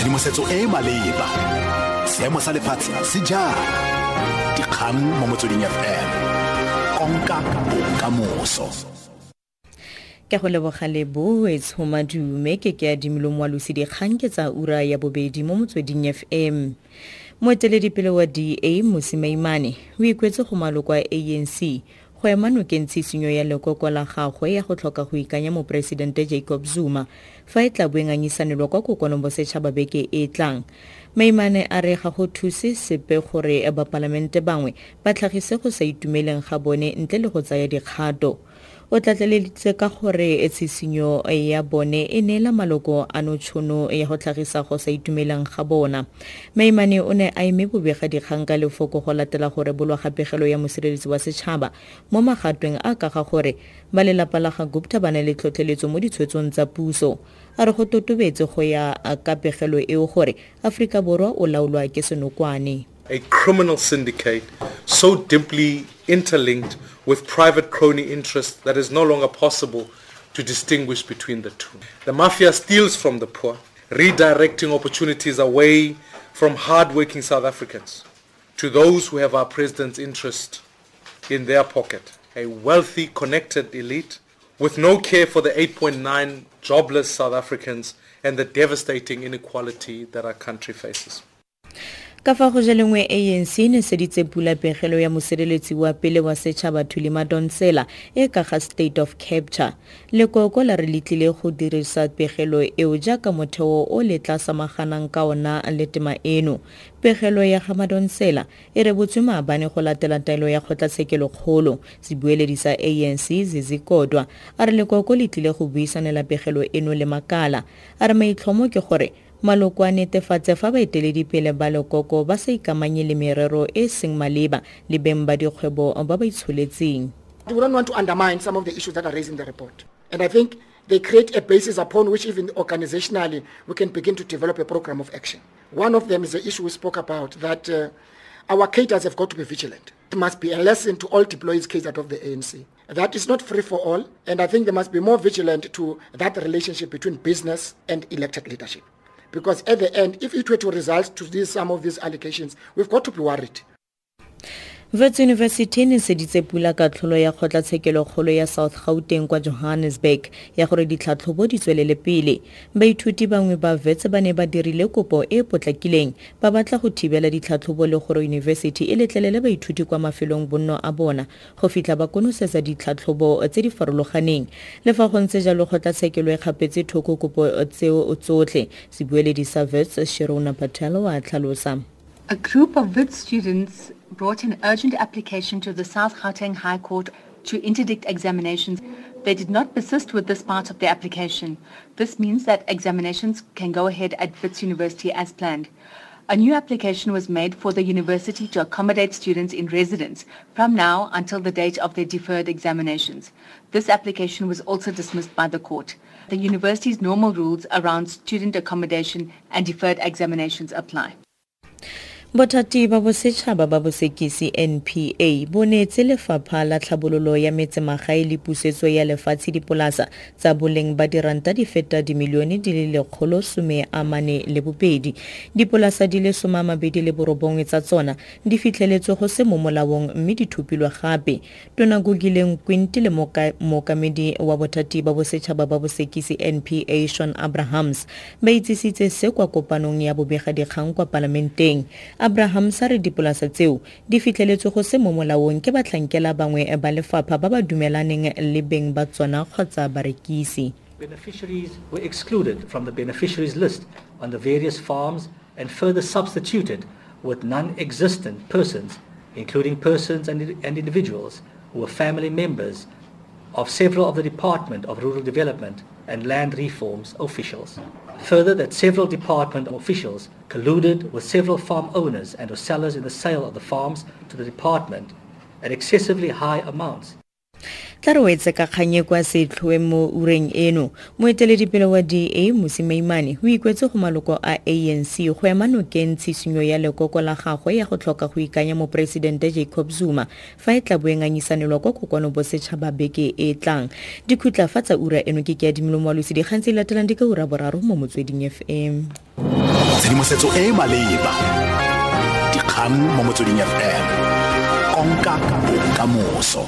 tshedimosetso e e maleba. Seemo sa lefatshe se jang? Dikgang mo motsweding fm konka bokamoso. Ke go lebogale boetsho madume ke ke adimilo moalosi dikgang ke tsa ura ya bobedi mo motsweding fm moeteledipele wa da mosimaimane o ikwetse go maloko a anc go ema nokeng tshisinyo ya lekoko la gagwe ya go tlhoka go ikanya moporesidente jacob zuma fa e tla boenganyisanelwa kwa kokonobosetšhaba beke e tlang. Maimane a re ga go thuse sepe gore bapalamente bangwe ba tlhagise go sa itumeleng ga bone ntle le go tsaya dikgato o tlatleleditse ka gore tshisinyo ya bone e neela maloko ano tšhono ya go tlhagisa go sa itumelang ga bona. Maimane o ne a eme bobega dikgang ka lefoko go latela gore bolwa ga pegelo ya mosireletsi wa setšhaba mo magatweng a ka ga gore ba lelapa la ga gupta ba na le tlhotlheletso mo ditshwetsong tsa puso. A re go totobetse go ya ka pegelo eo gore aforika borwa o laolwa ke senokwane a criminal syndicate so deeply interlinked with private crony interests that is no longer possible to distinguish between the two. The mafia steals from the poor, redirecting opportunities away from hard-working South Africans to those who have our president's interest in their pocket. A wealthy, connected elite with no care for the 8.9 jobless South Africans and the devastating inequality that our country faces. Ka fa go jalengwe anc e neseditse pula pegelo ya mosireletsi wa pele wa setšhaba thuli madonsela e ka ga state of capture. Lekoko la re letlile go dirisa pegelo eo jaaka motheo o le tla samaganang ka ona le tema eno. Pegelo ya ga madonsela e rebotswe maabane go latela taelo ya kgotlatshekelokgolo sebueledi sa anc zizi kodwa. A re lekoko le tlile go buisanela pegelo eno le makala. A re maitlhomo ke gore maloko a netefatse fa baeteledipele ba lekoko ba sa ikamanye le merero e seng maleba le beng ba dikgwebo ba ba itsholetseng We don't want to undermine some of the issues that are raised in the report. And I think they create a basis upon which even organizationally we can begin to develop a program of action. One of them is the issue we spoke about that uh, our cadres have got to be vigilant. It must be a lesson to all deployees cadres of the ANC. That is not free for all, and I think they must be more vigilant to that relationship between business and elected leadership. Because at the end, if it were to result to these, some of these allegations, we've got to be worried. Wits university e neseditse pula ka tlholo ya kgotlatshekelokgolo ya south gauteng kwa johannesburg ya gore ditlhatlhobo di tswelele pele. Baithuti bangwe ba vets ba ne ba dirile kopo e e potlakileng ba batla go thibela ditlhatlhobo le gore yunibesithi e letlelele baithuti kwa mafelong bonno a bona go fitlha ba konosetsa ditlhatlhobo tse di farologaneng. Le fa go ntse jalo kgotlatshekelo e kgapetse thoko kopo tseo tsotlhe sebueledi sa wits sherona patel a tlhalosa. A group of VIT students brought an urgent application to the South Gauteng High Court to interdict examinations. They did not persist with this part of the application. This means that examinations can go ahead at Wits University as planned. A new application was made for the university to accommodate students in residence from now until the date of their deferred examinations. This application was also dismissed by the court. The university's normal rules around student accommodation and deferred examinations apply. Bothati ba bosetšhaba ba bosekisi npa bo neetse lefapha la tlhabololo ya metsemagae le pusetso ya lefatshe dipolasa tsa boleng ba diranta di feta dimilione di le lekgolo some amane le bobedi. Dipolasa di le some mabedi le borobongwe tsa tsona di fitlheletswe go se mo molaong mme di thupilwe gape. Tona gogileng kwinti le mookamedi wa bothati ba bosetšhaba ba bosekisi npa shon abrahams ba itsisitse se kwa kopanong ya bobegadikgang kwa palamenteng abraham sa re dipolasa tseo di fitlheletswe go se mo molaong ke batlhankela bangwe ba lefapha ba ba dumelaneng le beng ba tsona kgotsa barekisi Beneficiaries were excluded from the beneficiaries list on the various farms and further substituted with non-existent persons, including persons and, and individuals who were family members of several of the Department of Rural Development and Land Reforms officials. Further, that several department officials colluded with several farm owners and or sellers in the sale of the farms to the department at excessively high amounts. Tla re wetse ka kganye kwa setlhoe mo ureng eno. Moeteledipele wa da mosimaimane o ikwetse go maloko a anc go ema nokeng tshisinyo ya lekoko la gagwe ya go tlhoka go ikanya moporesidente jacob zuma fa e tla boenganyisanelwa kwa kokwanobosetšhaba beke e tlang. Dikhutla fa tsa ura eno ke ke adimilo moalosi dikgang tse latelang di ka ura boraro mo motsweding fm e e maleba. Dikgang mo motsweding fm konka bokamoso